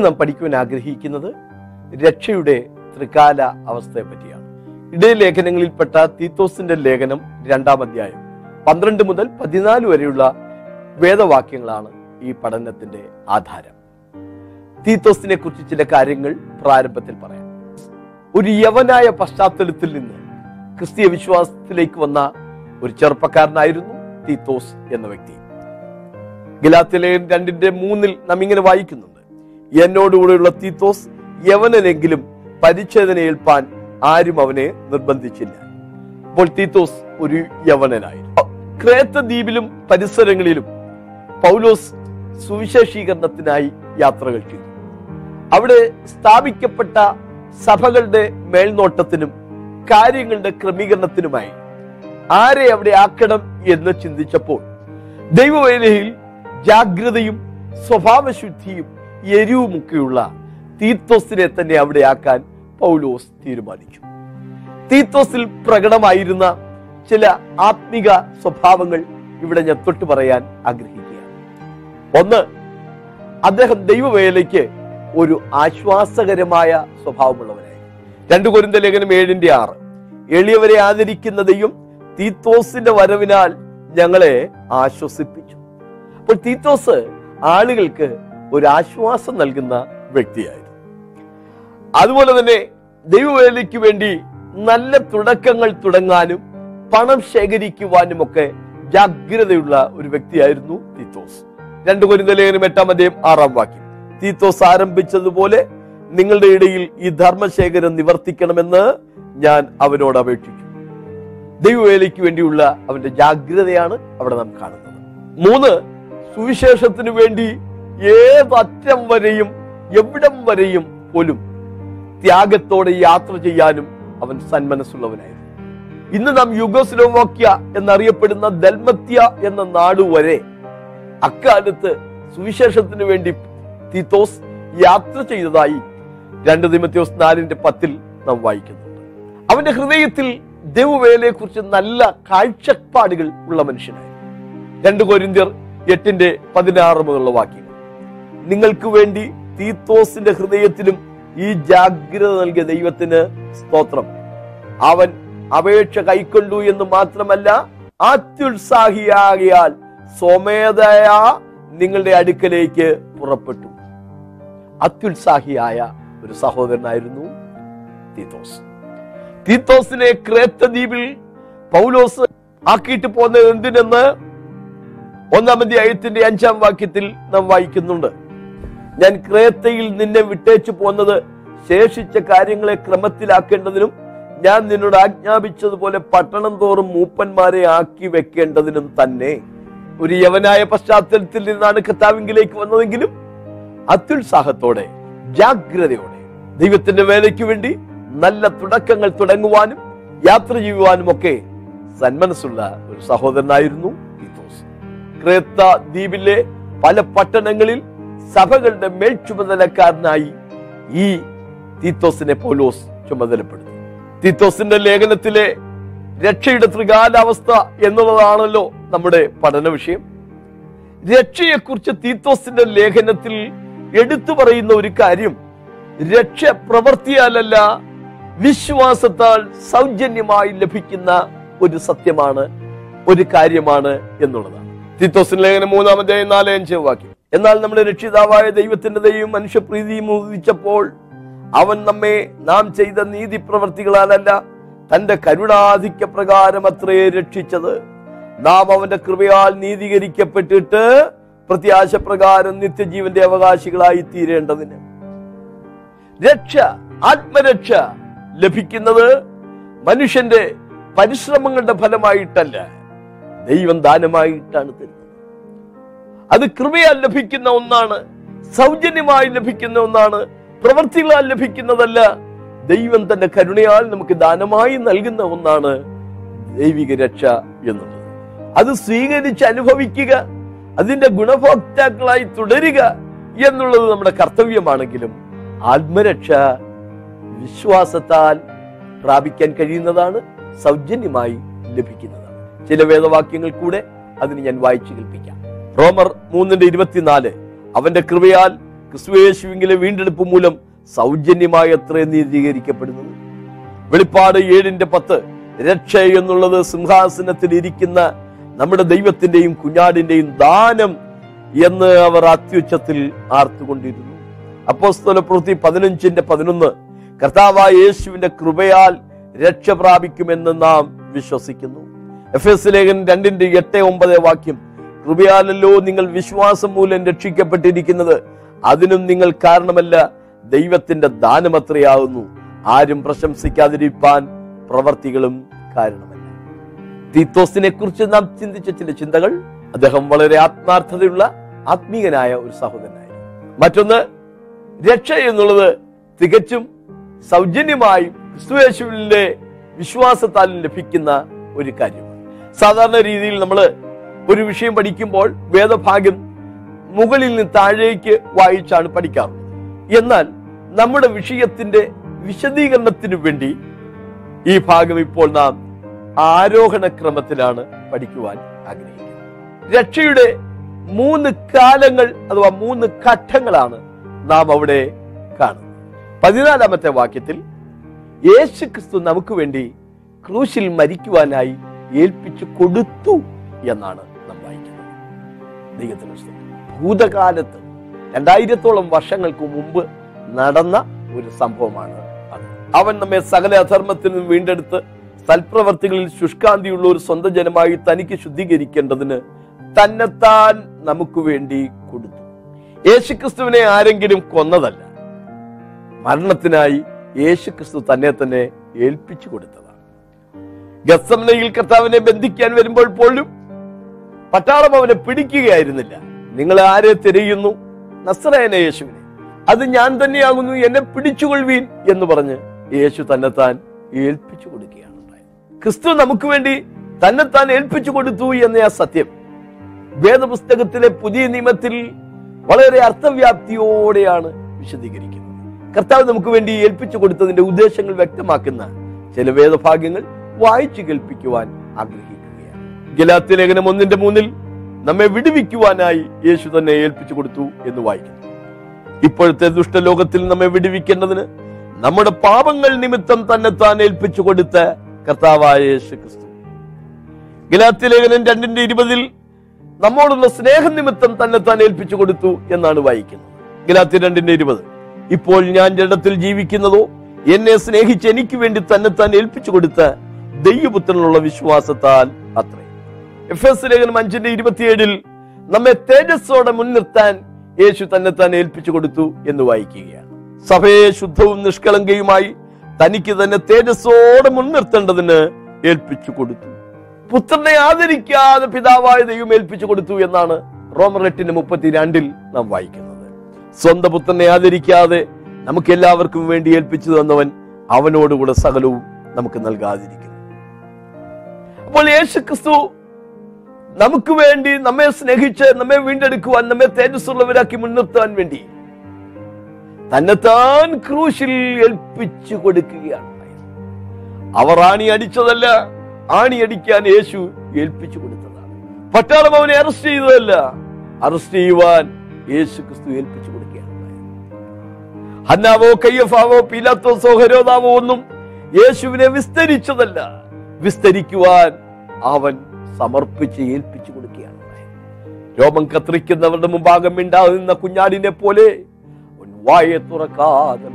നാം പഠിക്കുവാൻ ആഗ്രഹിക്കുന്നത് രക്ഷയുടെ ത്രികാല അവസ്ഥയെ പറ്റിയാണ് ഇടയ ലേഖനങ്ങളിൽപ്പെട്ട തീത്തോസിന്റെ ലേഖനം രണ്ടാം അധ്യായം പന്ത്രണ്ട് മുതൽ പതിനാല് വരെയുള്ള വേദവാക്യങ്ങളാണ് ഈ പഠനത്തിന്റെ ആധാരം. തീത്തോസിനെ കുറിച്ച് ചില കാര്യങ്ങൾ പ്രാരംഭത്തിൽ പറയാം. ഒരു യവനായ പശ്ചാത്തലത്തിൽ നിന്ന് ക്രിസ്തീയ വിശ്വാസത്തിലേക്ക് വന്ന ഒരു ചെറുപ്പക്കാരനായിരുന്നു തീത്തോസ് എന്ന വ്യക്തി. ഗലാത്തിലേഖൻ രണ്ടിന്റെ മൂന്നിൽ നാം ഇങ്ങനെ വായിക്കുന്നുണ്ട്. എന്നോടുകൂടെയുള്ള തീത്തോസ് യവനെങ്കിലും പരിച്ഛേദന ഏൽപ്പാൻ ആരും അവനെ നിർബന്ധിച്ചില്ല. അപ്പോൾ തീത്തോസ് ഒരു യവനനായിരുന്നു. ക്രേത്ത ദ്വീപിലും പരിസരങ്ങളിലും പൗലോസ് സുവിശേഷീകരണത്തിനായി യാത്രകൾ ചെയ്തു. അവിടെ സ്ഥാപിക്കപ്പെട്ട സഭകളുടെ മേൽനോട്ടത്തിനും കാര്യങ്ങളുടെ ക്രമീകരണത്തിനുമായി ആരെ അവിടെ ആക്കണം എന്ന് ചിന്തിച്ചപ്പോൾ ദൈവവേലയിൽ ജാഗ്രതയും സ്വഭാവശുദ്ധിയും എരിവുമൊക്കെയുള്ള തീത്തോസിനെ തന്നെ അവിടെ ആക്കാൻ പൗലോസ് തീരുമാനിച്ചു തീത്തോസിൽ പ്രകടമായിരുന്ന ചില ആത്മിക സ്വഭാവങ്ങൾ ഇവിടെ ഞാൻ തൊട്ട് പറയാൻ ആഗ്രഹിക്കുകയാണ്. ഒന്ന് അദ്ദേഹം ദൈവവേലയ്ക്ക് ഒരു ആശ്വാസകരമായ സ്വഭാവമുള്ളവനായി രണ്ടു കൊരിന്ത ലേഖനം ഏഴിന്റെ ആറ് എളിയവരെ ആദരിക്കുന്നതെയും തീത്തോസിന്റെ വരവിനാൽ ഞങ്ങളെ ആശ്വസിപ്പിച്ചു. അപ്പോൾ തീത്തോസ് ആളുകൾക്ക് ഒരു ആശ്വാസം നൽകുന്ന വ്യക്തിയായിരുന്നു. അതുപോലെ തന്നെ ദൈവവേലയ്ക്ക് വേണ്ടി നല്ല തുടക്കങ്ങൾ തുടങ്ങാനും പണം ശേഖരിക്കുവാനും ഒക്കെ ജാഗ്രതയുള്ള ഒരു വ്യക്തിയായിരുന്നു തീത്തോസ്. രണ്ടു കൊരിന്ത ലേഖനം എട്ടാം അധ്യയം ആറാം വാക്യം. തീത്തോസ് ആരംഭിച്ചതുപോലെ നിങ്ങളുടെ ഇടയിൽ ഈ ധർമ്മശേഖരം നിവർത്തിക്കണമെന്ന് ഞാൻ അവനോട് അപേക്ഷിച്ചു. ദൈവവേലയ്ക്ക് വേണ്ടിയുള്ള അവന്റെ ജാഗ്രതയാണ് അവിടെ നാം കാണുന്നത്. മൂന്ന് സുവിശേഷത്തിനു വേണ്ടി ഏതറ്റം വരെയും എവിടം വരെയും പോലും ത്യാഗത്തോടെ യാത്ര ചെയ്യാനും അവൻ സന്മനസ്സുള്ളവനായിരുന്നു. ഇന്ന് നാം യുഗസ്ലോവാക്യ എന്നറിയപ്പെടുന്ന ദൽമത്യ എന്ന നാട് വരെ അക്കാലത്ത് സുവിശേഷത്തിന് വേണ്ടി തീത്തോസ് യാത്ര ചെയ്തതായി രണ്ട് ദിമത്യോസ് നാലിന്റെ പത്തിൽ നാം വായിക്കുന്നുണ്ട്. അവന്റെ ഹൃദയത്തിൽ ദൈവവേലയെ കുറിച്ച് നല്ല കാഴ്ചപ്പാടുകൾ ഉള്ള മനുഷ്യനായി രണ്ട് കൊരിന്ത്യർ എട്ടിന്റെ പതിനാറ് മുതലുള്ള വാക്യങ്ങൾ. നിങ്ങൾക്ക് വേണ്ടി തീത്തോസിന്റെ ഹൃദയത്തിലും ഈ ജാഗ്രത നൽകിയ ദൈവത്തിന് സ്തോത്രം. അവൻ അപേക്ഷ കൈക്കൊണ്ടു എന്ന് മാത്രമല്ല അത്യുത്സാഹിയാകിയാൽ സ്വമേധയാ നിങ്ങളുടെ അടുക്കലേക്ക് പുറപ്പെട്ടു. അത്യുത്സാഹിയായ ഒരു സഹോദരനായിരുന്നു തീത്തോസ്. തീത്തോസിനെ ക്രേത്ത ദ്വീപിൽ പൗലോസ് ആക്കിയിട്ട് പോകുന്നത് എന്തിനെന്ന് ഒന്നാം അധ്യായത്തിന്റെ അഞ്ചാം വാക്യത്തിൽ നാം വായിക്കുന്നുണ്ട്. ഞാൻ ക്രേത്തയിൽ നിന്നെ വിട്ടേച്ചു പോന്നത് ശേഷിച്ച കാര്യങ്ങളെ ക്രമത്തിലാക്കേണ്ടതിനും ഞാൻ നിന്നോട് ആജ്ഞാപിച്ചതുപോലെ പട്ടണം തോറും മൂപ്പന്മാരെ ആക്കി വെക്കേണ്ടതിനും തന്നെ. ഒരു യവനായ പശ്ചാത്തലത്തിൽ നിന്നാണ് കർത്താവിങ്കിലേക്ക് വന്നതെങ്കിലും അത്യുത്സാഹത്തോടെ ജാഗ്രതയോടെ ദൈവത്തിന്റെ വേലയ്ക്ക് വേണ്ടി നല്ല തുടക്കങ്ങൾ തുടങ്ങുവാനും യാത്ര ചെയ്യുവാനും ഒക്കെ സന്മനസ്സുള്ള ഒരു സഹോദരനായിരുന്നു ക്രേത്ത ദ്വീപിലെ പല പട്ടണങ്ങളിൽ സഭകളുടെ മേൽചുമതലക്കാരനായി ഈ തീത്തോസിനെ പോലോസ് ചുമതലപ്പെടുത്തി. തീത്തോസിന്റെ ലേഖനത്തിലെ രക്ഷയുടെ ത്രികാലാവസ്ഥ എന്നുള്ളതാണല്ലോ നമ്മുടെ പഠന വിഷയം. രക്ഷയെക്കുറിച്ച് തീത്തോസിന്റെ ലേഖനത്തിൽ എടുത്തു പറയുന്ന ഒരു കാര്യം രക്ഷ പ്രവൃത്തിയാലല്ല വിശ്വാസത്താൽ സൗജന്യമായി ലഭിക്കുന്ന ഒരു സത്യമാണ് ഒരു കാര്യമാണ് എന്നുള്ളതാണ്. തീത്തോസിന്റെ ലേഖനം മൂന്നാമത്തെ നാല് അഞ്ച് വാക്യം. എന്നാൽ നമ്മുടെ രക്ഷിതാവായ ദൈവത്തിന്റെ ദൈവം മനുഷ്യപ്രീതിയും ഉദിച്ചപ്പോൾ അവൻ നമ്മെ നാം ചെയ്ത നീതി പ്രവർത്തികളാലല്ല തന്റെ കരുണാധിക്യ പ്രകാരം അത്രേ രക്ഷിച്ചത്. നാം അവന്റെ കൃപയാൽ നീതീകരിക്കപ്പെട്ടിട്ട് പ്രത്യാശ പ്രകാരം നിത്യജീവന്റെ അവകാശികളായി തീരേണ്ടതിന്. രക്ഷ ആത്മരക്ഷ ലഭിക്കുന്നത് മനുഷ്യന്റെ പരിശ്രമങ്ങളുടെ ഫലമായിട്ടല്ല ദൈവം ദാനമായിട്ടാണ് തരുന്നത്. അത് കൃപയാൽ ലഭിക്കുന്ന ഒന്നാണ് സൗജന്യമായി ലഭിക്കുന്ന ഒന്നാണ് പ്രവൃത്തികളാൽ ലഭിക്കുന്നതല്ല. ദൈവം തന്റെ കരുണയാൽ നമുക്ക് ദാനമായി നൽകുന്ന ഒന്നാണ് ദൈവിക രക്ഷ എന്നുള്ളത്. അത് സ്വീകരിച്ച് അനുഭവിക്കുക അതിന്റെ ഗുണഭോക്താക്കളായി തുടരുക എന്നുള്ളത് നമ്മുടെ കർത്തവ്യമാണെങ്കിലും ആത്മരക്ഷ വിശ്വാസത്താൽ പ്രാപിക്കാൻ കഴിയുന്നതാണ് സൗജന്യമായി ലഭിക്കുന്നതാണ്. ചില വേദവാക്യങ്ങൾ കൂടെ അതിന് ഞാൻ വായിച്ചു കേൾപ്പിക്കാം. റോമർ മൂന്നിന്റെ ഇരുപത്തിനാല്. അവന്റെ കൃപയാൽ ക്രിസ്തുയേശുവിങ്കിലെ വീണ്ടെടുപ്പ് മൂലം സൗജന്യമായി എത്ര നീതീകരിക്കപ്പെടുന്നത്. വെളിപ്പാട് ഏഴിന്റെ പത്ത് രക്ഷ എന്നുള്ളത് സിംഹാസനത്തിൽ ഇരിക്കുന്ന നമ്മുടെ ദൈവത്തിന്റെയും കുഞ്ഞാടിന്റെയും ദാനം എന്ന് അവർ അത്യുച്ചത്തിൽ ആർത്തുകൊണ്ടിരുന്നു. അപ്പോസ്തല പ്രവൃത്തി പതിനഞ്ചിന്റെ പതിനൊന്ന് കർത്താവായ യേശുവിന്റെ കൃപയാൽ രക്ഷ പ്രാപിക്കുമെന്ന് നാം വിശ്വസിക്കുന്നു. എഫ് എസ് ലേഖൻ രണ്ടിന്റെ എട്ട് ഒമ്പത് വാക്യം കൃപയാലല്ലോ നിങ്ങൾ വിശ്വാസം മൂലം രക്ഷിക്കപ്പെട്ടിരിക്കുന്നത്. അതിനും നിങ്ങൾ കാരണമല്ല ദൈവത്തിന്റെ ദാനമത്രയാകുന്നു ആരും പ്രശംസിക്കാതിരിക്കാൻ പ്രവർത്തികളും കാരണമല്ല. തീത്തോസിനെ കുറിച്ച് നാം ചിന്തിച്ച ചില ചിന്തകൾ അദ്ദേഹം വളരെ ആത്മാർത്ഥതയുള്ള ആത്മീയനായ ഒരു സഹോദരനായിരുന്നു. മറ്റൊന്ന് രക്ഷ എന്നുള്ളത് തികച്ചും സൗജന്യമായും ക്രിസ്തുവേശുവിലെ വിശ്വാസത്താൽ ലഭിക്കുന്ന ഒരു കാര്യമാണ്. സാധാരണ രീതിയിൽ നമ്മൾ ഒരു വിഷയം പഠിക്കുമ്പോൾ വേദഭാഗം മുകളിൽ നിന്ന് താഴേക്ക് വായിച്ചാണ് പഠിക്കാറ് എന്നാൽ നമ്മുടെ വിഷയത്തിന്റെ വിശദീകരണത്തിനു വേണ്ടി ഈ ഭാഗം ഇപ്പോൾ നാം ആരോഹണ ക്രമത്തിലാണ് പഠിക്കുവാൻ ആഗ്രഹിക്കുന്നത്. രക്ഷയുടെ മൂന്ന് കാലങ്ങൾ അഥവാ മൂന്ന് ഘട്ടങ്ങളാണ് നാം അവിടെ കാണുന്നത്. പതിനാലാമത്തെ വാക്യത്തിൽ യേശു ക്രിസ്തു നമുക്ക് വേണ്ടി ക്രൂശിൽ മരിക്കുവാനായി ഏൽപ്പിച്ചു കൊടുത്തു എന്നാണ്. ദൈവത്തിന് ഇഷ്ടം ഭൂതകാലത്ത് രണ്ടായിരത്തോളം വർഷങ്ങൾക്ക് മുമ്പ് നടന്ന ഒരു സംഭവമാണ് അവൻ നമ്മെ സകല അധർമ്മത്തിൽ നിന്നും വീണ്ടെടുത്ത് സൽപ്രവർത്തികളിൽ ശുഷ്കാന്തിയുള്ള ഒരു സ്വന്തം ജനമായി തനിക്ക് ശുദ്ധീകരിക്കേണ്ടതിന് തന്നെത്താൻ നമുക്ക് വേണ്ടി കൊടുത്തു. യേശുക്രിസ്തുവിനെ ആരെങ്കിലും കൊന്നതല്ല. മരണത്തിനായി യേശുക്രിസ്തു തന്നെ തന്നെ ഏൽപ്പിച്ചു കൊടുത്തതാണ്. ഗസമനയിൽ കർത്താവിനെ ബന്ധിക്കാൻ വരുമ്പോൾ പോലും പട്ടാളം അവനെ പിടിക്കുകയായിരുന്നില്ല. നിങ്ങൾ ആരെ തിരയുന്നു? നസ്രയന യേശുവിനെ. അത് ഞാൻ തന്നെയാകുന്നു എന്നെ പിടിച്ചുകൊള്ളുവീൻ എന്ന് പറഞ്ഞ് യേശു തന്നെത്താൻ ഏൽപ്പിച്ചു കൊടുക്കുകയാണ് ക്രിസ്തു നമുക്ക് വേണ്ടി തന്നെത്താൻ ഏൽപ്പിച്ചു കൊടുത്തു എന്ന ആ സത്യം. വേദപുസ്തകത്തിലെ പുതിയ നിയമത്തിൽ വളരെ അർത്ഥവ്യാപ്തിയോടെയാണ് വിശദീകരിക്കുന്നത്. കർത്താവ് നമുക്ക് വേണ്ടി ഏൽപ്പിച്ചു കൊടുത്തതിന്റെ ഉദ്ദേശങ്ങൾ വ്യക്തമാക്കുന്ന ചില വേദഭാഗ്യങ്ങൾ വായിച്ചു കേൾപ്പിക്കുവാൻ ആഗ്രഹിക്കുകയാണ് ഗലാത്തി ലേഖനം ഒന്നിന്റെ മൂന്നിൽ നമ്മെ വിടുവിക്കുവാനായി യേശു തന്നെ ഏൽപ്പിച്ചു കൊടുത്തു എന്ന് വായിക്കുന്നു. ഇപ്പോഴത്തെ ദുഷ്ടലോകത്തിൽ നമ്മെ വിടുവിക്കേണ്ടതിന് നമ്മുടെ പാപങ്ങൾ നിമിത്തം തന്നെ താൻ ഏൽപ്പിച്ചു കൊടുത്ത കർത്താവായ യേശു ക്രിസ്തു ഗലാത്തി ലേഖനം രണ്ടിന്റെ ഇരുപതിൽ നമ്മോടുള്ള സ്നേഹം നിമിത്തം തന്നെ താൻ ഏൽപ്പിച്ചു കൊടുത്തു എന്നാണ് വായിക്കുന്നത്. ഗലാത്തി രണ്ടിന്റെ ഇരുപത് ഇപ്പോൾ ഞാൻ ജഡത്തിൽ ജീവിക്കുന്നതോ എന്നെ സ്നേഹിച്ച് എനിക്ക് വേണ്ടി തന്നെ താൻ ഏൽപ്പിച്ചു കൊടുത്ത ദൈവപുത്രനുള്ള വിശ്വാസത്താൽ അത്രേ. എഫ് എസ് ലേഖനം അഞ്ചിന്റെ ഇരുപത്തിയേഴിൽ നമ്മെ തേജസ്സോടെ മുൻനിർത്താൻ യേശു തന്നെ തന്നെ ഏൽപ്പിച്ചു കൊടുത്തു എന്ന് വായിക്കുകയാണ്. സഭയെ ശുദ്ധവും നിഷ്കളങ്കയുമായി തനിക്ക് തന്നെ തേജസ്സോടെ മുൻനിർത്തേണ്ടതിന് ഏൽപ്പിച്ചു കൊടുത്തു. പുത്രനെ ആദരിക്കാതെ പിതാവായ ദൈവം ഏൽപ്പിച്ചു കൊടുത്തു എന്നാണ് റോമർ എട്ടിന്റെ മുപ്പത്തിരണ്ടിൽ നാം വായിക്കുന്നത്. സ്വന്തം പുത്രനെ ആദരിക്കാതെ നമുക്ക് എല്ലാവർക്കും വേണ്ടി ഏൽപ്പിച്ചു തന്നവൻ അവനോടുകൂടെ സകലവും നമുക്ക് നൽകാതിരിക്കുന്നു. അപ്പോൾ യേശു ക്രിസ്തു നമുക്ക് വേണ്ടി നമ്മെ സ്നേഹിച്ച് നമ്മെ വീണ്ടെടുക്കുവാൻ നമ്മെ തേജസ്സുള്ളവരാക്കി മുൻനിർത്താൻ വേണ്ടി തന്നെത്താൻ ക്രൂശിൽ ഏൽപ്പിച്ചു കൊടുക്കുകയാണ്. അവർ ആണി അടിച്ചതല്ല ആണി അടിക്കാൻ യേശു ഏൽപ്പിച്ചു കൊടുത്തതാണ് പട്ടാളം അവനെ അറസ്റ്റ് ചെയ്തതല്ല അറസ്റ്റ് ചെയ്യുവാൻ യേശു ക്രിസ്തു ഏൽപ്പിച്ചു കൊടുക്കുകയാണ്. ഹന്നാവോ കയ്യഫാവോ പീലാത്തോ സോഹരോതാവോ ഒന്നും യേശുവിനെ വിസ്തരിച്ചതല്ല വിസ്തരിക്കുവാൻ അവൻ സമർപ്പിച്ച് ഏൽപ്പിച്ചു കൊടുക്കുകയാണ്. രോമം കത്രിക്കുന്നവരുടെ മുമ്പാകെ മിണ്ടാകുന്ന കുഞ്ഞാടിനെ പോലെ തുറക്കാതെ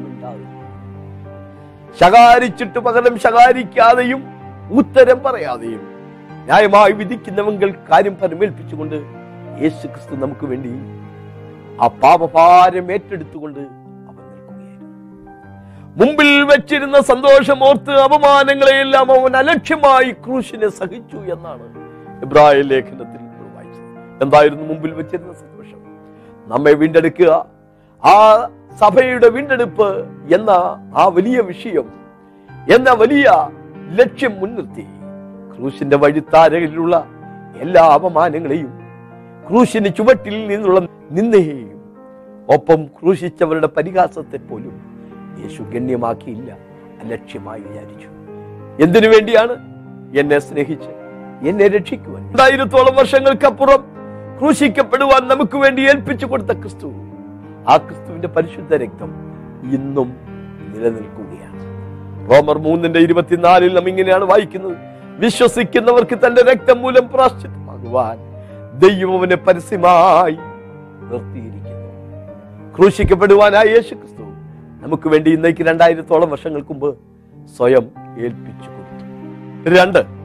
ശകാരിച്ചിട്ട് പകരം ശകാരിക്കാതെയും ഉത്തരം പറയാതെയും ന്യായമായി വിധിക്കുന്നവങ്ങൾ കാര്യം പരമേൽപ്പിച്ചുകൊണ്ട് യേശു ക്രിസ്തു നമുക്ക് വേണ്ടി ആ പാപഭാരം ഏറ്റെടുത്തുകൊണ്ട് അവൻ നിൽക്കുകയായിരുന്നു മുമ്പിൽ വെച്ചിരുന്ന സന്തോഷം ഓർത്ത് അപമാനങ്ങളെയെല്ലാം അവൻ അലക്ഷ്യമായി ക്രൂശിനെ സഹിച്ചു എന്നാണ് ഇബ്രായ ലേഖനത്തിൽ വായിച്ചു എന്തായിരുന്നു മുമ്പിൽ വെച്ചിരുന്ന സന്തോഷം? നമ്മെ വീണ്ടെടുക്കുക. ആ സഭയുടെ വീണ്ടെടുപ്പ് എന്ന ആ വലിയ വിഷയം എന്ന വലിയ ലക്ഷ്യം മുൻനിർത്തി. ക്രൂശിന്റെ വഴിത്താരയിലുള്ള എല്ലാ അപമാനങ്ങളെയും ക്രൂശിന് ചുവട്ടിൽ നിന്നുള്ള നിന്ദയെയും ഒപ്പം ക്രൂശിച്ചവരുടെ പരിഹാസത്തെ പോലും യേശു ഗണ്യമാക്കിയില്ല അലക്ഷ്യമായി വിചാരിച്ചു. എന്തിനു വേണ്ടിയാണ് എന്നെ സ്നേഹിച്ച് എന്നെ രക്ഷിക്കുവാൻ. രണ്ടായിരത്തോളം വർഷങ്ങൾക്കപ്പുറം ക്രൂശിക്കപ്പെടുവാൻ നമുക്ക് വേണ്ടി ഏൽപ്പിച്ചു കൊടുത്ത ക്രിസ്തു. ആ ക്രിസ്തുവിന്റെ പരിശുദ്ധ രക്തം ഇന്നും നിലനിൽക്കുകയാണ്. റോമർ മൂന്നിന്റെ ഇരുപത്തിനാലിൽ നാം ഇങ്ങനെയാണ് വായിക്കുന്നത്. വിശ്വസിക്കുന്നവർക്ക് തന്റെ രക്തം മൂലം പ്രാശ്ചിത്തമാകുവാൻ ദൈവം അവനെ പരസ്യമായി നിർത്തിയിരിക്കുന്നു. ക്രൂശിക്കപ്പെടുവാനായ യേശു ക്രിസ്തു നമുക്ക് വേണ്ടി ഇന്നേക്ക് രണ്ടായിരത്തോളം വർഷങ്ങൾക്ക് മുമ്പ് സ്വയം ഏൽപ്പിച്ചു കൊടുത്തു. രണ്ട്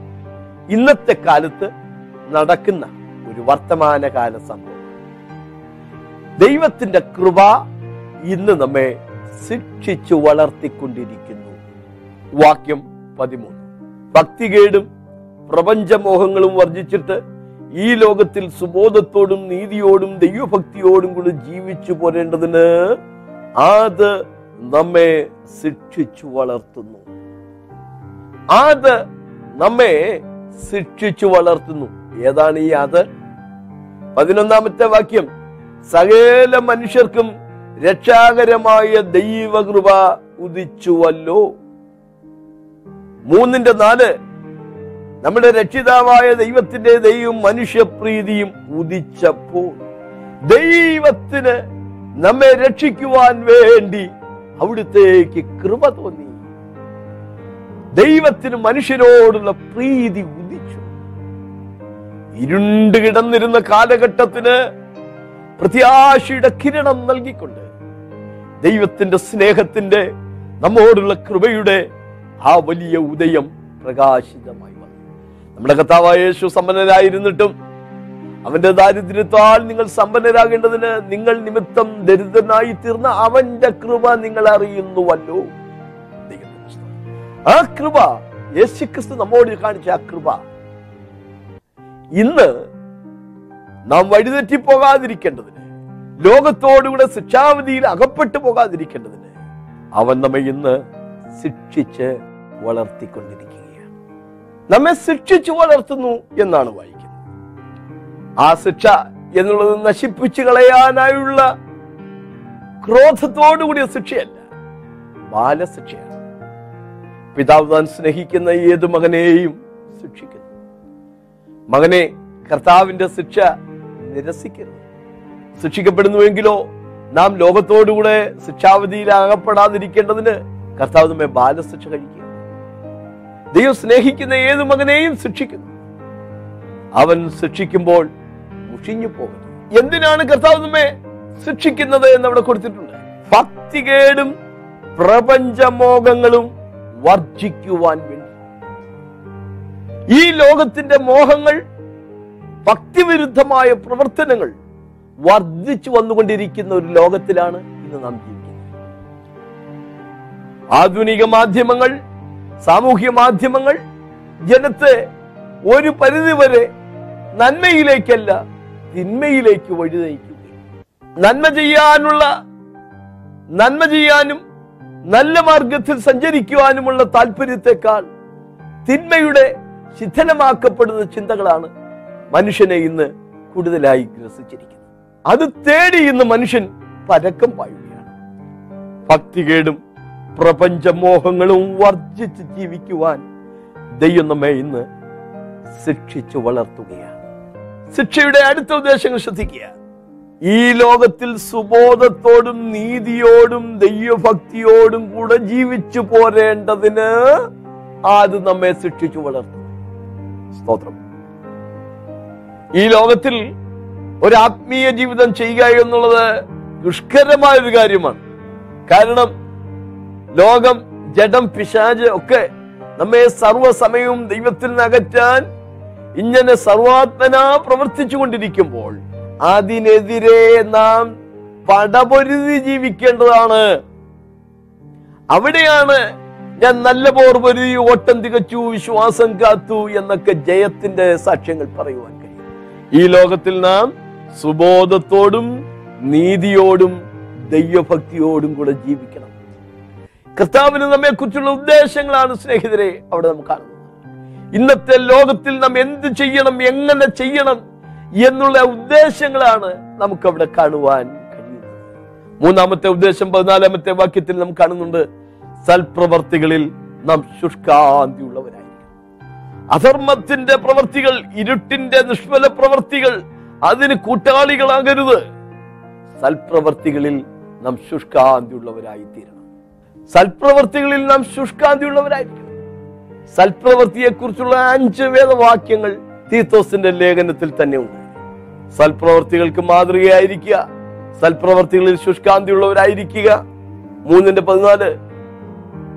ഇന്നത്തെ കാലത്ത് നടക്കുന്ന ഒരു വർത്തമാനകാല സംഭവം. ദൈവത്തിന്റെ കൃപ ഇന്ന് നമ്മെ ശിക്ഷിച്ചു വളർത്തിക്കൊണ്ടിരിക്കുന്നു. വാക്യം പതിമൂന്ന്. ഭക്തികേടും പ്രപഞ്ചമോഹങ്ങളും വർജിച്ചിട്ട് ഈ ലോകത്തിൽ സുബോധത്തോടും നീതിയോടും ദൈവഭക്തിയോടും കൂടി ജീവിച്ചു പോരേണ്ടതിന് അത് നമ്മെ ശിക്ഷിച്ചു വളർത്തുന്നു. അത് നമ്മെ ശിക്ഷിച്ചു വളർത്തുന്നു. ഏതാണ് ഈ അത് പതിനൊന്നാമത്തെ വാക്യം. സകല മനുഷ്യർക്കും രക്ഷാകരമായ ദൈവകൃപ ഉദിച്ചുവല്ലോ. മൂന്നിന്റെ നാല് നമ്മുടെ രക്ഷിതാവായ ദൈവത്തിന്റെ ദൈവം മനുഷ്യപ്രീതിയും ഉദിച്ചപ്പോൾ ദൈവത്തിന് നമ്മെ രക്ഷിക്കുവാൻ വേണ്ടി അവിടുത്തേക്ക് കൃപ തോന്നി. ദൈവത്തിന് മനുഷ്യരോടുള്ള പ്രീതി ഉദിച്ചു ഇരുണ്ട് കിടന്നിരുന്ന കാലഘട്ടത്തിന് പ്രത്യാശയുടെ കിരണം നൽകിക്കൊണ്ട് ദൈവത്തിന്റെ സ്നേഹത്തിന്റെ നമ്മോടുള്ള കൃപയുടെ ആ വലിയ ഉദയം പ്രകാശിതമായി വന്നു നമ്മുടെ കർത്താവായ യേശു സമ്പന്നരായിരുന്നിട്ടും അവന്റെ ദാരിദ്ര്യത്താൽ നിങ്ങൾ സമ്പന്നരാകേണ്ടതിന് നിങ്ങൾ നിമിത്തം ദരിദ്രനായി തീർന്ന അവന്റെ കൃപ നിങ്ങൾ അറിയുന്നുവല്ലോ. ആ കൃപ യേശുക്രിസ്തു നമ്മോട് കാണിച്ച ആ കൃപ. ഇന്ന് നാം വഴിതെറ്റി പോകാതിരിക്കേണ്ടതിന് ലോകത്തോടുകൂടെ ശിക്ഷാവിധിയിൽ അകപ്പെട്ടു പോകാതിരിക്കേണ്ടതിന് അവൻ നമ്മെ ഇന്ന് ശിക്ഷിച്ച് വളർത്തിക്കൊണ്ടിരിക്കുകയാണ്. നമ്മെ ശിക്ഷിച്ചു വളർത്തുന്നു എന്നാണ് വായിക്കുന്നത്. ആ ശിക്ഷ എന്നുള്ളത് നശിപ്പിച്ചു കളയാനായുള്ള ക്രോധത്തോടുകൂടിയ ശിക്ഷയല്ല ബാലശിക്ഷയാണ്. പിതാവ് താൻ സ്നേഹിക്കുന്ന ഏത് മകനെയും ശിക്ഷിക്കുന്നു. മകനെ കർത്താവിന്റെ ശിക്ഷ നിരസിക്കരുത് ശിക്ഷിക്കപ്പെടുന്നുവെങ്കിലോ നാം ലോകത്തോടുകൂടെ ശിക്ഷാവധിയിൽ അകപ്പെടാതിരിക്കേണ്ടതിന് കർത്താവ് നമ്മെ ബാലശിക്ഷ കഴിക്കുക. ദൈവം സ്നേഹിക്കുന്ന ഏത് മകനെയും ശിക്ഷിക്കുന്നു. അവൻ ശിക്ഷിക്കുമ്പോൾ മുഷിഞ്ഞു പോകുന്നു. എന്തിനാണ് കർത്താവ് നമ്മെ ശിക്ഷിക്കുന്നത് എന്ന് അവിടെ കൊടുത്തിട്ടുണ്ട്. ഭക്തികേടും പ്രപഞ്ചമോഹങ്ങളും വർജിക്കുവാൻ വേണ്ടി. ഈ ലോകത്തിന്റെ മോഹങ്ങൾ ഭക്തിവിരുദ്ധമായ പ്രവർത്തനങ്ങൾ വർദ്ധിച്ചു വന്നുകൊണ്ടിരിക്കുന്ന ഒരു ലോകത്തിലാണ് ഇന്ന് നാം ജീവിക്കുന്നത്. ആധുനിക മാധ്യമങ്ങൾ സാമൂഹ്യ മാധ്യമങ്ങൾ ജനത്തെ ഒരു പരിധിവരെ നന്മയിലേക്കല്ല തിന്മയിലേക്ക് വഴിനയിക്കുക നന്മ ചെയ്യാനുള്ള നന്മ ചെയ്യാനും നല്ല മാർഗത്തിൽ സഞ്ചരിക്കുവാനുമുള്ള താല്പര്യത്തെക്കാൾ തിന്മയുടെ ശിഥിലമാക്കപ്പെടുന്ന ചിന്തകളാണ് മനുഷ്യനെ ഇന്ന് കൂടുതലായി ഗ്രസിച്ചിരിക്കുന്നത്. അത് തേടി ഇന്ന് മനുഷ്യൻ പരക്കം പായുകയാണ്. ഭക്തികേടും പ്രപഞ്ചമോഹങ്ങളും വർജിച്ച് ജീവിക്കുവാൻ ദൈവം നമ്മെ ഇന്ന് ശിക്ഷിച്ചു വളർത്തുകയാണ്. ശിക്ഷയുടെ അടുത്ത ഉദ്ദേശങ്ങൾ ശ്രദ്ധിക്കുക. ഈ ലോകത്തിൽ സുബോധത്തോടും നീതിയോടും ദൈവഭക്തിയോടും കൂടെ ജീവിച്ചു പോരേണ്ടതിന് അത് നമ്മെ ശിക്ഷിച്ചു വളർത്തും? സ്തോത്രം. ഈ ലോകത്തിൽ ഒരു ആത്മീയ ജീവിതം ചെയ്യുക എന്നുള്ളത് ദുഷ്കരമായ ഒരു കാര്യമാണ്. കാരണം ലോകം ജഡം പിശാജ് ഒക്കെ നമ്മെ സർവസമയവും ദൈവത്തിൽ നിന്ന് അകറ്റാൻ ഇങ്ങനെ സർവാത്മന പ്രവർത്തിച്ചു കൊണ്ടിരിക്കുമ്പോൾ അതിനെതിരെ നാം പടപൊരുതി ജീവിക്കേണ്ടതാണ്. അവിടെയാണ് ഞാൻ നല്ല പോർ പൊരുതി ഓട്ടം തികച്ചു വിശ്വാസം കാത്തു എന്നൊക്കെ ജയത്തിന്റെ സാക്ഷ്യങ്ങൾ പറയുവാൻ കഴിയും. ഈ ലോകത്തിൽ നാം സുബോധത്തോടും നീതിയോടും ദൈവഭക്തിയോടും കൂടെ ജീവിക്കണം. കർത്താവിന് നമ്മെ കുറിച്ചുള്ള ഉദ്ദേശങ്ങളാണ് സ്നേഹിതരെ അവിടെ നമുക്ക് കാണുന്നത്. ഇന്നത്തെ ലോകത്തിൽ നാം എന്ത് ചെയ്യണം എങ്ങനെ ചെയ്യണം എന്നുള്ള ഉദ്ദേശങ്ങളാണ് നമുക്ക് അവിടെ കാണുവാൻ കഴിയുന്നത്. മൂന്നാമത്തെ ഉദ്ദേശം പതിനാലാമത്തെ വാക്യത്തിൽ നാം കാണുന്നുണ്ട് സൽപ്രവർത്തികളിൽ നാം ശുഷ്കാന്തി ശുഷ്കാന്തിയുള്ളവരായിരിക്കും അധർമ്മത്തിന്റെ പ്രവർത്തികൾ ഇരുട്ടിന്റെ നിഷ്ഫല പ്രവർത്തികൾ അതിന് കൂട്ടാളികളാകരുത്. സൽപ്രവർത്തികളിൽ നാം ശുഷ്കാന്തി ഉള്ളവരായി തീരണം സൽപ്രവർത്തികളിൽ നാം ശുഷ്കാന്തി ശുഷ്കാന്തിയുള്ളവരായിരിക്കണം. സൽപ്രവർത്തിയെക്കുറിച്ചുള്ള അഞ്ച് വേദവാക്യങ്ങൾ തീത്തോസിന്റെ ലേഖനത്തിൽ തന്നെ ഉണ്ട്. സൽപ്രവർത്തികൾക്ക് മാതൃകയായിരിക്കുക. സൽപ്രവർത്തികളിൽ ശുഷ്കാന്തി ശുഷ്കാന്തിയുള്ളവരായിരിക്കുക. മൂന്നിന്റെ പതിനാല്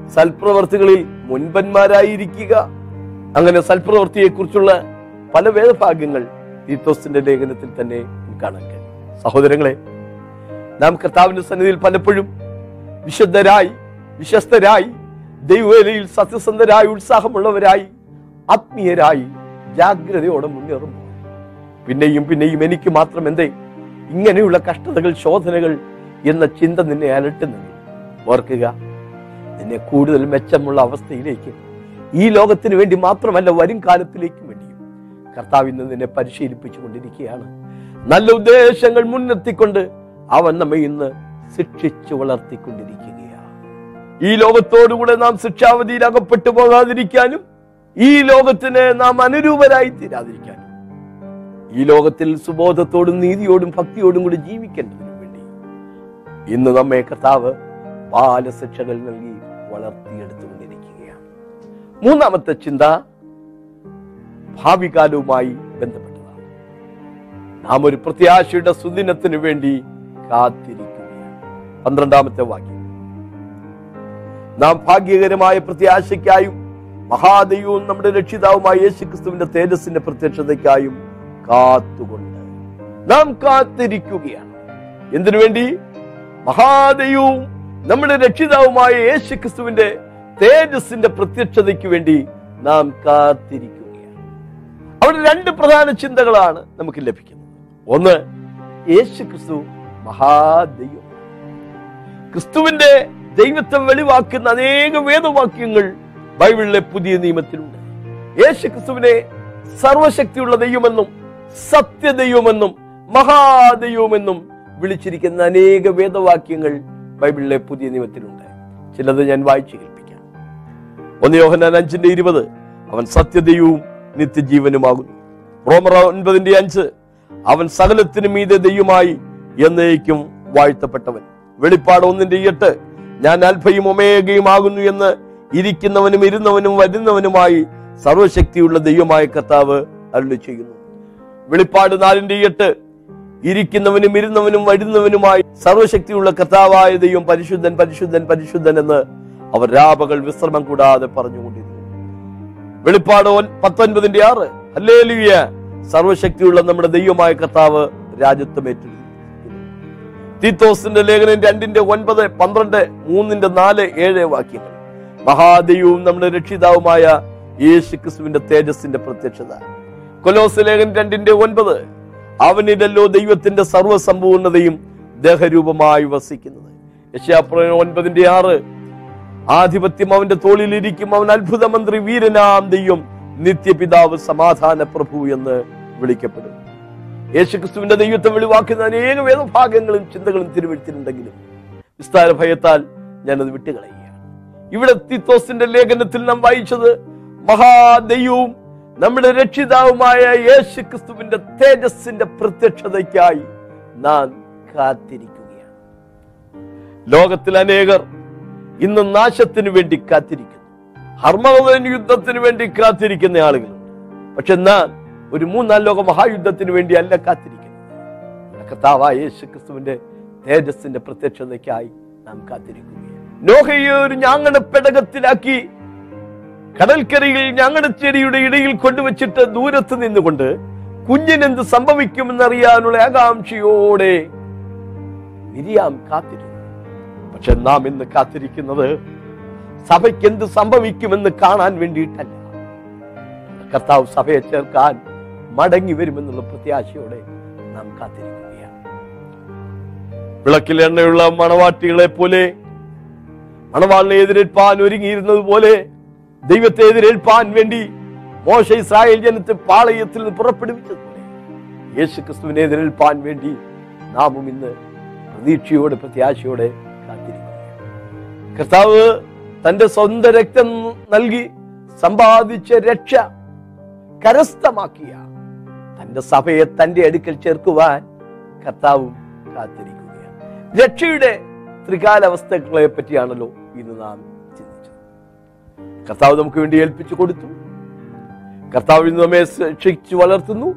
സൽപ്രവർത്തികളിൽ മുൻപന്മാരായിരിക്കുക. അങ്ങനെ സൽപ്രവർത്തിയെ കുറിച്ചുള്ള പല വേദഭാഗ്യങ്ങൾ തീത്തോസിന്റെ ലേഖനത്തിൽ തന്നെ കാണാൻ കഴിയും. സഹോദരങ്ങളെ നാം കർത്താവിന്റെ സന്നിധിയിൽ പലപ്പോഴും വിശുദ്ധരായി വിശ്വസ്തരായി ദൈവവേലയിൽ സത്യസന്ധരായി ഉത്സാഹമുള്ളവരായി ആത്മീയരായി ജാഗ്രതയോടെ മുന്നേറുമ്പോൾ പിന്നെയും പിന്നെയും എനിക്ക് മാത്രം എന്തേ? ഇങ്ങനെയുള്ള കഷ്ടതകൾ ശോധനകൾ എന്ന ചിന്ത നിന്നെ അലട്ടുന്നത് ഓർക്കുക നിന്നെ കൂടുതൽ മെച്ചമുള്ള അവസ്ഥയിലേക്ക് ഈ ലോകത്തിന് വേണ്ടി മാത്രമല്ല വരും കാലത്തിലേക്കും വേണ്ടിയും കർത്താവ് ഇന്ന് നിന്നെ പരിശീലിപ്പിച്ചു കൊണ്ടിരിക്കുകയാണ് നല്ല ഉദ്ദേശങ്ങൾ മുൻനിർത്തിക്കൊണ്ട് അവൻ നമ്മെ ഇന്ന് ശിക്ഷിച്ചു വളർത്തിക്കൊണ്ടിരിക്കുകയാണ്. ഈ ലോകത്തോടുകൂടെ നാം ശിക്ഷാവധിയിൽ അകപ്പെട്ടു പോകാതിരിക്കാനും ഈ ലോകത്തിന് നാം അനുരൂപരായി തീരാതിരിക്കാനും ഈ ലോകത്തിൽ സുബോധത്തോടും നീതിയോടും ഭക്തിയോടും കൂടി ജീവിക്കേണ്ടതിനു വേണ്ടി. ഇന്ന് നമ്മെ കർത്താവ് ബാലശിക്ഷകൾ നൽകി വളർത്തിയെടുത്തുകൊണ്ടിരിക്കുകയാണ്. മൂന്നാമത്തെ ചിന്ത ഭാവി കാലവുമായി ബന്ധപ്പെട്ടതാണ്. നാം ഒരു പ്രത്യാശയുടെ സുദിനത്തിനു വേണ്ടി കാത്തിരിക്കുകയാണ്. പന്ത്രണ്ടാമത്തെ വാക്യം. നാം ഭാഗ്യകരമായ പ്രത്യാശയ്ക്കായും മഹാദൈവവും നമ്മുടെ രക്ഷിതാവുമായ യേശുക്രിസ്തുവിന്റെ തേജസ്സിന്റെ പ്രത്യക്ഷതയ്ക്കായും കാത്തുകൊണ്ട് നാം കാത്തിരിക്കുകയാണ്. എന്തിനു വേണ്ടി? മഹാദൈവവും നമ്മുടെ രക്ഷിതാവുമായ യേശു ക്രിസ്തുവിന്റെ തേജസ്സിന്റെ പ്രത്യക്ഷതയ്ക്ക് വേണ്ടി നാം കാത്തിരിക്കുകയാണ്. അവിടെ രണ്ട് പ്രധാന ചിന്തകളാണ് നമുക്ക് ലഭിക്കുന്നത്. ഒന്ന് യേശു ക്രിസ്തു മഹാദൈവം. ക്രിസ്തുവിന്റെ ദൈവത്വം വെളിവാക്കുന്ന അനേക വേദവാക്യങ്ങൾ ബൈബിളിലെ പുതിയ നിയമത്തിലുണ്ട്. യേശു ക്രിസ്തുവിനെ സർവശക്തിയുള്ള ദൈവമെന്നും സത്യദൈവമെന്നും മഹാദൈവമെന്നും വിളിച്ചിരിക്കുന്ന അനേക വേദവാക്യങ്ങൾ ബൈബിളിലെ പുതിയ നിയമത്തിലുണ്ട്. ചിലത് ഞാൻ വായിച്ചു കേൾപ്പിക്കാം. ഒന്ന് യോഹന്നാൻ അഞ്ചിന്റെ ഇരുപത് അവൻ സത്യദൈവവും നിത്യജീവനുമാകുന്നു. റോമർ ഒൻപതിന്റെ അഞ്ച് അവൻ സകലത്തിനു മീതെ ദൈവമായി എന്നേക്കും വാഴ്ത്തപ്പെട്ടവൻ. വെളിപ്പാട് ഒന്നിന്റെ എട്ട് ഞാൻ അൽഫയും ഒമേഗയും ആകുന്നു എന്ന് ഇരിക്കുന്നവനും ഇരുന്നവനും വരുന്നവനുമായി സർവശക്തിയുള്ള ദൈവമായ കർത്താവ് അരുളി ചെയ്യുന്നു വെളിപ്പാട് നാലിന്റെ എട്ട്. ഇരിക്കുന്നവനും ഇരുന്നവനും വരുന്നവനുമായി സർവശക്തിയുള്ള കർത്താവായ ദൈവം പരിശുദ്ധൻ പരിശുദ്ധൻ പരിശുദ്ധൻ എന്ന് അവർ രാപകൾ വിശ്രമം കൂടാതെ പറഞ്ഞുകൊണ്ടിരുന്നു. വെളിപ്പാട് പത്തൊൻപതിന്റെ ആറ്. ഹല്ലേലൂയ. സർവശക്തിയുള്ള നമ്മുടെ ദൈവമായ കർത്താവ് രാജ്യത്വം ഏറ്റെടുത്തു. തീത്തോസിന്റെ ലേഖനം രണ്ടിന്റെ ഒൻപത് പന്ത്രണ്ട് മൂന്നിന്റെ നാല് ഏഴ് വാക്യങ്ങൾ. മഹാദൈവവും നമ്മുടെ രക്ഷിതാവുമായ യേശു ക്രിസ്തുവിന്റെ തേജസ്സിന്റെ പ്രത്യക്ഷത. കൊലോസ് ലേഖനം രണ്ടിന്റെ ഒൻപത്. അവനിലല്ലോ ദൈവത്തിന്റെ സർവസമ്പൂർണതയും ദേഹരൂപമായി വസിക്കുന്നത്. യശാപ്രവചനം ഒൻപതിന്റെ ആറ്. ആധിപത്യം അവന്റെ തോളിലിരിക്കും. അവൻ അത്ഭുത മന്ത്രി വീരനാം ദൈവം നിത്യപിതാവ് സമാധാന പ്രഭു എന്ന് വിളിക്കപ്പെടും യേശുക്രിസ്തുവിന്റെ ദൈവത്തെ വെളിവാക്കുന്ന അനേക വേദഭാഗങ്ങളും ചിന്തകളും തിരുവെടുത്തിട്ടുണ്ടെങ്കിലും വിസ്താര ഭയത്താൽ ഞാനത് വിട്ടുകളയുകയാണ്. ഇവിടെ തിത്തോസിന്റെ ലേഖനത്തിൽ നാം വായിച്ചത് മഹാദൈവവും നമ്മുടെ രക്ഷിതാവുമായ യേശു ക്രിസ്തുവിന്റെ തേജസ്സിന്റെ പ്രത്യക്ഷതയ്ക്കായി നാം കാത്തിരിക്കുകയാണ്. ലോകത്തിൽ അനേകർ ഇന്ന് നാശത്തിനു വേണ്ടി കാത്തിരിക്കുന്നു. ഹർമവൻ യുദ്ധത്തിന് വേണ്ടി കാത്തിരിക്കുന്ന ആളുകൾ പക്ഷെ നാം ഒരു മൂന്നാം ലോക മഹായുദ്ധത്തിന് വേണ്ടി അല്ല കാത്തിരിക്കുന്നത്. നമ്മുടെ കർത്താവായ യേശു ക്രിസ്തുവിന്റെ തേജസ്സിന്റെ പ്രത്യക്ഷതയ്ക്കായി നാം കാത്തിരിക്കുകയാണ്. നോഹയെ ഒരു ഞാങ്ങണ പെടകത്തിലാക്കി കടൽക്കരയിൽ ഞങ്ങളുടെ ചെടിയുടെ ഇടയിൽ കൊണ്ടുവച്ചിട്ട് ദൂരത്ത് നിന്നുകൊണ്ട് കുഞ്ഞിനെന്ത് സംഭവിക്കുമെന്നറിയാനുള്ള ആകാംക്ഷയോടെ മിരിയാം കാത്തിരുന്നു. പക്ഷെ നാം ഇന്ന് കാത്തിരിക്കുന്നത് സഭയ്ക്ക് എന്ത് സംഭവിക്കുമെന്ന് കാണാൻ വേണ്ടിയിട്ടല്ല. കർത്താവ് സഭയെ ചേർക്കാൻ മടങ്ങി വരുമെന്നുള്ള പ്രത്യാശയോടെ നാം കാത്തിരിക്കുകയാണ്. വിളക്കിൽ എണ്ണയുള്ള മണവാട്ടികളെ പോലെ മണവാളിനെ എതിരേൽപ്പാൻ ഒരുങ്ങിയിരുന്നത് പോലെ ദൈവത്തെ എതിരേൽപ്പാൻ വേണ്ടി മോശ ഇസ്രായേൽ ജനത്തെ പാളയത്തിൽ നിന്ന് പുറപ്പെടുവിച്ചതുപോലെ യേശു ക്രിസ്തുവിനെ എതിരേൽപ്പാൻ വേണ്ടി നാമും ഇന്ന് പ്രതീക്ഷയോടെ പ്രത്യാശയോടെ കാത്തിരിക്കുന്നു. കർത്താവ് തന്റെ സ്വന്തം രക്തം നൽകി സമ്പാദിച്ച രക്ഷ കരസ്ഥമാക്കിയ തന്റെ സഭയെ തന്റെ അടുക്കൽ ചേർക്കുവാൻ കർത്താവും കാത്തിരിക്കുകയാണ്. രക്ഷയുടെ ത്രികാലാവസ്ഥകളെ പറ്റിയാണല്ലോ ഇന്ന് നാം കർത്താവ് നമുക്ക് വേണ്ടി ഏൽപ്പിച്ചു കൊടുത്തു. കർത്താവ് ഇന്ന് നമ്മെ ശിക്ഷിച്ചു വളർത്തുന്നു.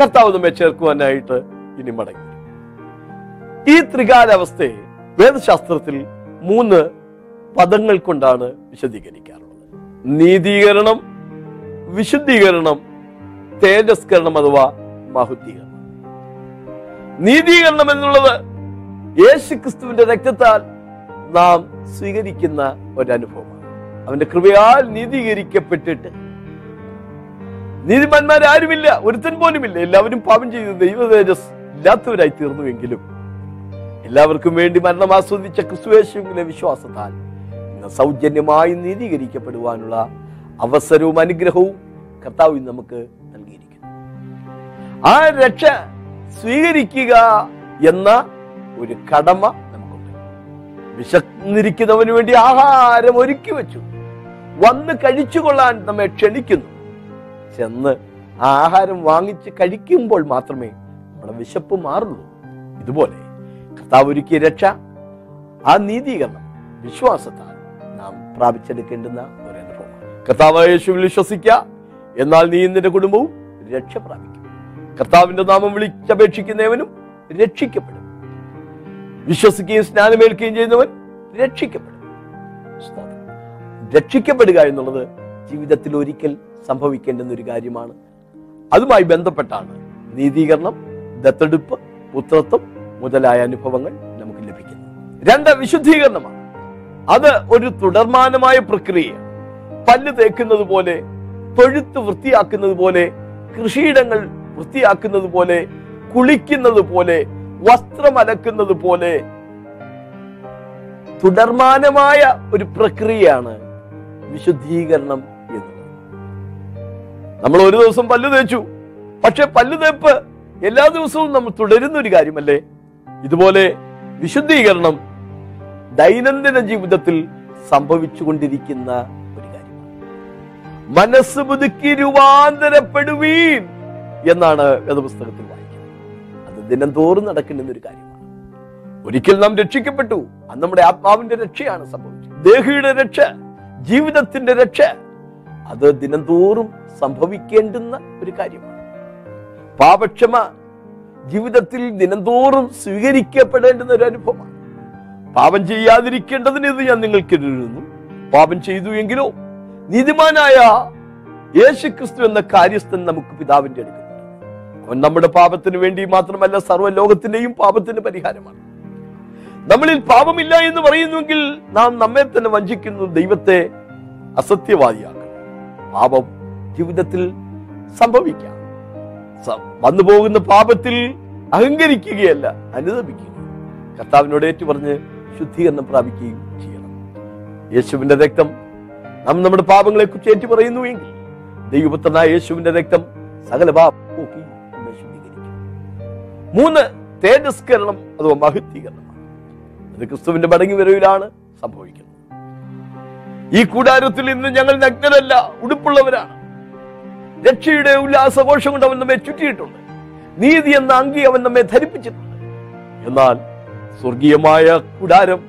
കർത്താവ് നമ്മെ ചേർക്കുവാനായിട്ട് ഇനി മടങ്ങി. ഈ ത്രികാലാവസ്ഥയെ വേദശാസ്ത്രത്തിൽ മൂന്ന് പദങ്ങൾ കൊണ്ടാണ് വിശദീകരിക്കാറുള്ളത്. നീതീകരണം വിശുദ്ധീകരണം തേജസ്കരണം അഥവാ മഹുദ്ധീകരണം നീതീകരണം എന്നുള്ളത് യേശു ക്രിസ്തുവിന്റെ രക്തത്താൽ നാം സ്വീകരിക്കുന്ന ഒരനുഭവമാണ്. അവന്റെ കൃപയാൽ നീതീകരിക്കപ്പെട്ടിട്ട്. നീതിമാന്മാരാരുമില്ല ഒരുത്തൻ പോലുമില്ല. എല്ലാവരും പാപം ചെയ്ത് ദൈവ തേജസ് ഇല്ലാത്തവരായി തീർന്നുവെങ്കിലും എല്ലാവർക്കും വേണ്ടി മരണം ആസ്വദിച്ച ക്രിസ്തുവേശുവിലെ വിശ്വാസത്താൽ ഇന്ന് സൗജന്യമായി നീതീകരിക്കപ്പെടുവാനുള്ള അവസരവും അനുഗ്രഹവും കർത്താവ് നമുക്ക് നൽകിയിരിക്കുന്നു. ആ രക്ഷ സ്വീകരിക്കുക എന്ന ഒരു കടമ നമുക്കുണ്ട്. വിശന്നിരിക്കുന്നവന് വേണ്ടി ആഹാരം ഒരുക്കി വെച്ചു. വന്ന് കഴിച്ചുകൊള്ളാൻ നമ്മെ ക്ഷണിക്കുന്നു. ചെന്ന് ആഹാരം വാങ്ങിച്ച് കഴിക്കുമ്പോൾ മാത്രമേ നമ്മുടെ വിശപ്പ് മാറുള്ളൂ. ഇതുപോലെ കർത്താവ് ഒരുക്കിയ രക്ഷ ആ നീതീകരണം വിശ്വാസത്താൽ നാം പ്രാപിച്ചെടുക്കേണ്ടുന്ന ഒരു അനുഭവമാണ് കർത്താവ് യേശുവിൽ വിശ്വസിക്കുക എന്നാൽ നീ നിന്റെ കുടുംബവും രക്ഷ പ്രാപിക്കും. കർത്താവിന്റെ നാമം വിളിച്ചപേക്ഷിക്കുന്നവനും രക്ഷിക്കപ്പെടും. വിശ്വസിക്കുകയും സ്നാനമേൽക്കുകയും ചെയ്യുന്നവൻ രക്ഷിക്കപ്പെടും. രക്ഷിക്കപ്പെടുക എന്നുള്ളത് ജീവിതത്തിൽ ഒരിക്കൽ സംഭവിക്കേണ്ടുന്ന ഒരു കാര്യമാണ്. അതുമായി ബന്ധപ്പെട്ടാണ് നീതീകരണം ദത്തെടുപ്പ് പുത്രത്വം മുതലായ അനുഭവങ്ങൾ നമുക്ക് ലഭിക്കുന്നത്. രണ്ട് വിശുദ്ധീകരണമാണ്. അത് ഒരു തുടർമാനമായ പ്രക്രിയ. പല്ല് തേക്കുന്നത് പോലെ തൊഴുത്ത് വൃത്തിയാക്കുന്നത് പോലെ കൃഷിയിടങ്ങൾ വൃത്തിയാക്കുന്നത് പോലെ കുളിക്കുന്നത് പോലെ വസ്ത്രമലക്കുന്നത് പോലെ തുടർമാനമായ ഒരു പ്രക്രിയയാണ് വിശുദ്ധീകരണം എന്ന് നമ്മൾ ഒരു ദിവസം പല്ലു തേച്ചു. പക്ഷെ പല്ലു തേപ്പ് എല്ലാ ദിവസവും നമ്മൾ തുടരുന്ന ഒരു കാര്യമല്ലേ? ഇതുപോലെ വിശുദ്ധീകരണം ദൈനംദിന ജീവിതത്തിൽ സംഭവിച്ചുകൊണ്ടിരിക്കുന്ന ഒരു കാര്യമാണ്. മനസ്സ് പുതുക്കി രൂപാന്തരപ്പെടുവീൻ എന്നാണ് വേദപുസ്തകത്തിൽ വായിക്കുന്നത്. അത് ദിനം തോറും നടക്കുന്ന ഒരു കാര്യമാണ്. ഒരിക്കൽ നാം രക്ഷിക്കപ്പെട്ടു. അത് നമ്മുടെ ആത്മാവിന്റെ രക്ഷയാണ് സംഭവിച്ചത്. ദേഹിയുടെ രക്ഷ. ജീവിതത്തിന്റെ രക്ഷ. അത് ദിനംതോറും സംഭവിക്കേണ്ടുന്ന ഒരു കാര്യമാണ്. പാപക്ഷമ ജീവിതത്തിൽ ദിനംതോറും സ്വീകരിക്കപ്പെടേണ്ടുന്ന ഒരു അനുഭവമാണ്. പാപം ചെയ്യാതിരിക്കേണ്ടതിന് ഇത് ഞാൻ നിങ്ങൾക്ക് എഴുതുന്നു. പാപം ചെയ്തു എങ്കിലോ നീതിമാനായ യേശു ക്രിസ്തു എന്ന കാര്യസ്ഥൻ നമുക്ക് പിതാവിന്റെ അടുക്കുന്നുണ്ട് അവൻ നമ്മുടെ പാപത്തിന് വേണ്ടി മാത്രമല്ല സർവ ലോകത്തിന്റെയും പാപത്തിന് പരിഹാരമാണ്. നമ്മളിൽ പാപമില്ല എന്ന് പറയുന്നുവെങ്കിൽ നാം നമ്മെ തന്നെ വഞ്ചിക്കുന്നു ദൈവത്തെ അസത്യവാദിയാക്കും. പാപം ജീവിതത്തിൽ സംഭവിക്കാം. വന്നു പോകുന്ന പാപത്തിൽ അഹങ്കരിക്കുകയല്ല അനുദപിക്കുക കർത്താവിനോട് ഏറ്റു പറഞ്ഞ് ശുദ്ധീകരണം പ്രാപിക്കുകയും ചെയ്യണം. യേശുവിന്റെ രക്തം നാം നമ്മുടെ പാപങ്ങളെ കുറിച്ച് ഏറ്റു പറയുന്നു എങ്കിൽ ദൈവപുത്രനായ യേശുവിന്റെ രക്തം സകല പാപം മൂന്ന് തേജസ്കരണം അഥവാ മഹത്വീകരണമാണ് അത് ക്രിസ്തുവിന്റെ മടങ്ങി വരവിലാണ് സംഭവിക്കുന്നത്. ഈ കൂടാരത്തിൽ ഇന്ന് ഞങ്ങൾ നഗ്നരല്ല ഉടുപ്പുള്ളവരാണ്. രക്ഷയുടെ ഉല്ലാസഘോഷം കൊണ്ട് അവൻ നമ്മെ ചുറ്റിയിട്ടുണ്ട്. നീതി എന്ന അങ്കി അവൻ നമ്മെ ധരിപ്പിച്ചിട്ടുണ്ട്. എന്നാൽ സ്വർഗീയമായ കൂടാരം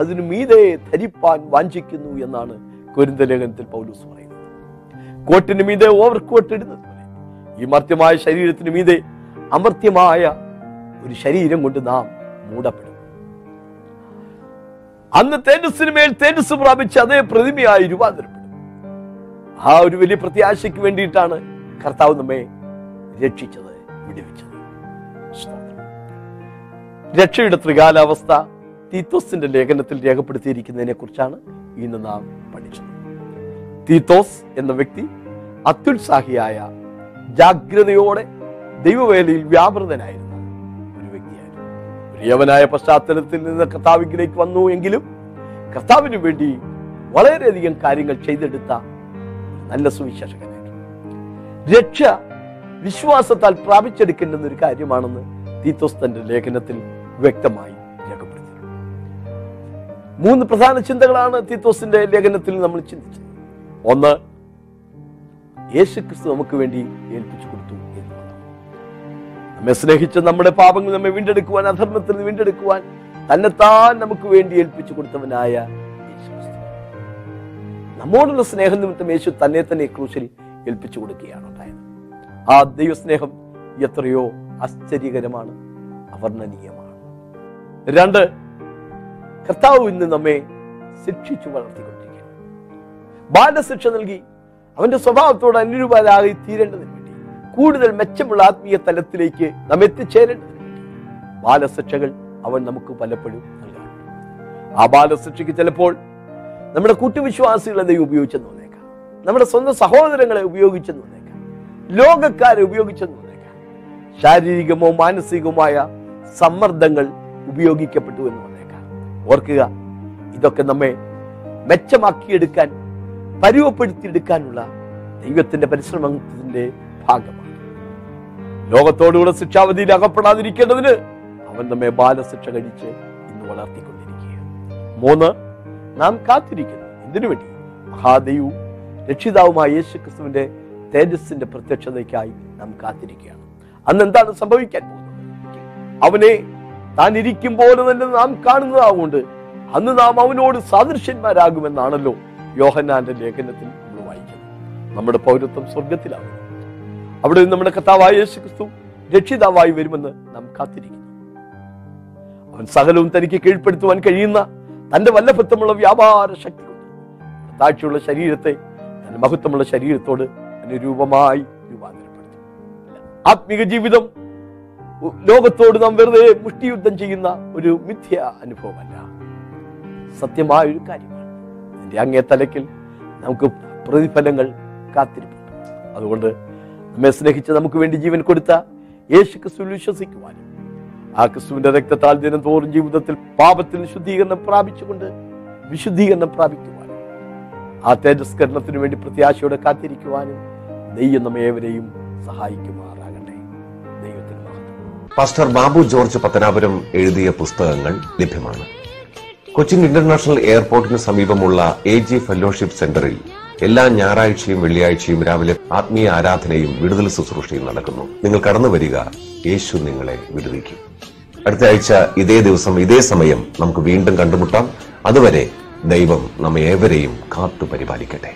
അതിനു മീതെ ധരിപ്പാൻ വാഞ്ചിക്കുന്നു എന്നാണ് കൊരിന്ത ലേഖനത്തിൽ പൗലൂസ് പറയുന്നത്. കോട്ടിന് മീതെ ഓവർ കോട്ട് ഇടുന്നത് ഈ മർത്യമായ ശരീരത്തിന് മീതെ അമർത്യമായ ഒരു ശരീരം കൊണ്ട് നാം മൂടപ്പെടും അന്ന് തേജസ്സിന് മേൽ തേജസ് പ്രാപിച്ച അതേ പ്രതിമയായി രൂപാന്തരപ്പെടും. ആ ഒരു വലിയ പ്രത്യാശയ്ക്ക് വേണ്ടിയിട്ടാണ് കർത്താവ് നമ്മെ രക്ഷിച്ചത് വിടുവിച്ചത്. രക്ഷയുടെ ത്രികാലാവസ്ഥ തീത്തോസിന്റെ ലേഖനത്തിൽ രേഖപ്പെടുത്തിയിരിക്കുന്നതിനെ കുറിച്ചാണ് ഇന്ന് നാം പഠിച്ചത്. തീത്തോസ് എന്ന വ്യക്തി അത്യുത്സാഹിയായ ജാഗ്രതയോടെ ദൈവവേലയിൽ വ്യാപൃതനായിരുന്ന. യവനായ പശ്ചാത്തലത്തിൽ നിന്ന് കർത്താവിലേക്ക് വന്നു എങ്കിലും കർത്താവിന് വേണ്ടി വളരെയധികം കാര്യങ്ങൾ ചെയ്തെടുത്ത നല്ല സുവിശേഷകനായിരുന്നു രക്ഷ വിശ്വാസത്താൽ പ്രാപിച്ചെടുക്കേണ്ടുന്ന ഒരു കാര്യമാണെന്ന് തീത്തോസ് തന്റെ ലേഖനത്തിൽ വ്യക്തമായി രേഖപ്പെടുത്തിയിട്ടുണ്ട്. മൂന്ന് പ്രധാന ചിന്തകളാണ് തീത്തോസിന്റെ ലേഖനത്തിൽ നമ്മൾ ചിന്തിച്ചത്. ഒന്ന് യേശുക്രിസ്തു നമുക്ക് വേണ്ടി ഏൽപ്പിച്ചു കൊടുത്തു. നമ്മെ സ്നേഹിച്ച് നമ്മുടെ പാപങ്ങൾ നമ്മെ വീണ്ടെടുക്കുവാൻ അധർമ്മത്തിൽ നിന്ന് വീണ്ടെടുക്കുവാൻ തന്നെത്താൻ നമുക്ക് വേണ്ടി ഏൽപ്പിച്ചു കൊടുത്തവനായ. നമ്മോടുള്ള സ്നേഹം നിമിത്തം യേശു തന്നെ തന്നെ ക്രൂശിൽ ഏൽപ്പിച്ചു കൊടുക്കുകയാണ് ഉണ്ടായത്. ആ ദൈവസ്നേഹം എത്രയോ ആശ്ചര്യകരമാണ് അവർണനീയമാണ്. രണ്ട് കർത്താവ് ഇന്ന് നമ്മെ ശിക്ഷിച്ചു വളർത്തിക്കൊണ്ടിരിക്കുകയാണ്. ബാലശിക്ഷ നൽകി അവന്റെ സ്വഭാവത്തോട് അനുരൂപരായി തീരേണ്ടതിന് വേണ്ടി കൂടുതൽ മെച്ചമുള്ള ആത്മീയ തലത്തിലേക്ക് നാം എത്തിച്ചേരേണ്ടത് ബാലശിക്ഷകൾ അവൻ നമുക്ക് പലപ്പോഴും നൽകാം ആ ബാലശിക്ഷയ്ക്ക് ചിലപ്പോൾ നമ്മുടെ കൂട്ടുവിശ്വാസികളെ ദൈവം ഉപയോഗിച്ചെന്ന് വന്നേക്കാം നമ്മുടെ സ്വന്തം സഹോദരങ്ങളെ ഉപയോഗിച്ചെന്ന് വന്നേക്കാം ലോകക്കാരെ ഉപയോഗിച്ചെന്ന് വന്നേക്കാം ശാരീരികമോ മാനസികവുമായ സമ്മർദ്ദങ്ങൾ ഉപയോഗിക്കപ്പെട്ടു എന്ന് വന്നേക്കാം ഓർക്കുക ഇതൊക്കെ നമ്മെ മെച്ചമാക്കിയെടുക്കാൻ പരുവപ്പെടുത്തിയെടുക്കാനുള്ള ദൈവത്തിന്റെ പരിശ്രമത്തിന്റെ ഭാഗമാണ്. ലോകത്തോടുകൂടെ ശിക്ഷാവധിയിൽ അകപ്പെടാതിരിക്കേണ്ടതിന് അവൻ നമ്മെ ബാലശിക്ഷ കഴിച്ച് ഇന്ന് വളർത്തിക്കൊണ്ടിരിക്കുകയാണ്. മൂന്ന് നാം കാത്തിരിക്കുന്നു. എന്തിനു വേണ്ടി? മഹാദേവും രക്ഷിതാവുമായ യേശു ക്രിസ്തുവിന്റെ തേജസ്സിന്റെ പ്രത്യക്ഷതയ്ക്കായി നാം കാത്തിരിക്കുകയാണ്. അന്ന് എന്താണ് സംഭവിക്കാൻ അവനെ താൻ ഇരിക്കും പോലെ തന്നെ നാം കാണുന്നതാകൊണ്ട് അന്ന് നാം അവനോട് സാദൃശ്യന്മാരാകുമെന്നാണല്ലോ യോഹന്നാന്റെ ലേഖനത്തിൽ നമ്മൾ വായിക്കുന്നത്. നമ്മുടെ പൗരത്വം സ്വർഗത്തിലാണ് അവിടെ നമ്മുടെ കർത്താവായ യേശു ക്രിസ്തു രക്ഷിതാവായി വരുമെന്ന് നാം കാത്തിരിക്കുന്നു. അവൻ സകലവും തനിക്ക് കീഴ്പ്പെടുത്തുവാൻ കഴിയുന്ന തന്റെ വല്ലഭത്വമുള്ള വ്യാപാര ശക്തി താഴ്ചയുള്ള ശരീരത്തെ തന്റെ മഹത്വമുള്ള ശരീരത്തോട് അനുരൂപമായി രൂപാന്തരപ്പെടുത്തും. ആത്മീക ജീവിതം ലോകത്തോട് നാം വെറുതെ മുഷ്ടിയുദ്ധം ചെയ്യുന്ന ഒരു മിഥ്യ അനുഭവമല്ല. സത്യമായ ഒരു കാര്യമാണ്. അങ്ങേ തലക്കിൽ നമുക്ക് പ്രതിഫലങ്ങൾ കാത്തിരിപ്പുണ്ട്. അതുകൊണ്ട് നമ്മെ സ്നേഹിച്ച് നമുക്ക് വേണ്ടി ജീവൻ കൊടുത്ത യേശു ക്രിസ്തുവിൽ വിശ്വസിക്കുവാനും ആ ക്രിസ്തുവിന്റെ രക്തത്താൽ ദിനം തോറും ജീവിതത്തിൽ പാപത്തിൽ ശുദ്ധീകരണം പ്രാപിച്ചുകൊണ്ട് വിശുദ്ധീകരണം പ്രാപിക്കുവാനും ആ തേജസ്കരണത്തിന് വേണ്ടി പ്രത്യാശയോടെ കാത്തിരിക്കുവാനും ദൈവം നമ്മേവരെയും സഹായിക്കുമാറാകട്ടെ. ദൈവത്തിന് പാസ്റ്റർ ബാബു ജോർജ് പത്തനാപുരം എഴുതിയ പുസ്തകങ്ങൾ ലഭ്യമാണ്. കൊച്ചിൻ ഇന്റർനാഷണൽ എയർപോർട്ടിന് സമീപമുള്ള എ ജി ഫെലോഷിപ്പ് സെന്ററിൽ എല്ലാ ഞായറാഴ്ചയും വെള്ളിയാഴ്ചയും രാവിലെ ആത്മീയ ആരാധനയും വിടുതൽ ശുശ്രൂഷയും നടക്കുന്നു. നിങ്ങൾ കടന്നു വരിക യേശു നിങ്ങളെ വിടുവിക്കും. അടുത്ത ആഴ്ച ഇതേ ദിവസം ഇതേ സമയം നമുക്ക് വീണ്ടും കണ്ടുമുട്ടാം. അതുവരെ ദൈവം നമ്മെ ഏവരെയും കാത്തു പരിപാലിക്കട്ടെ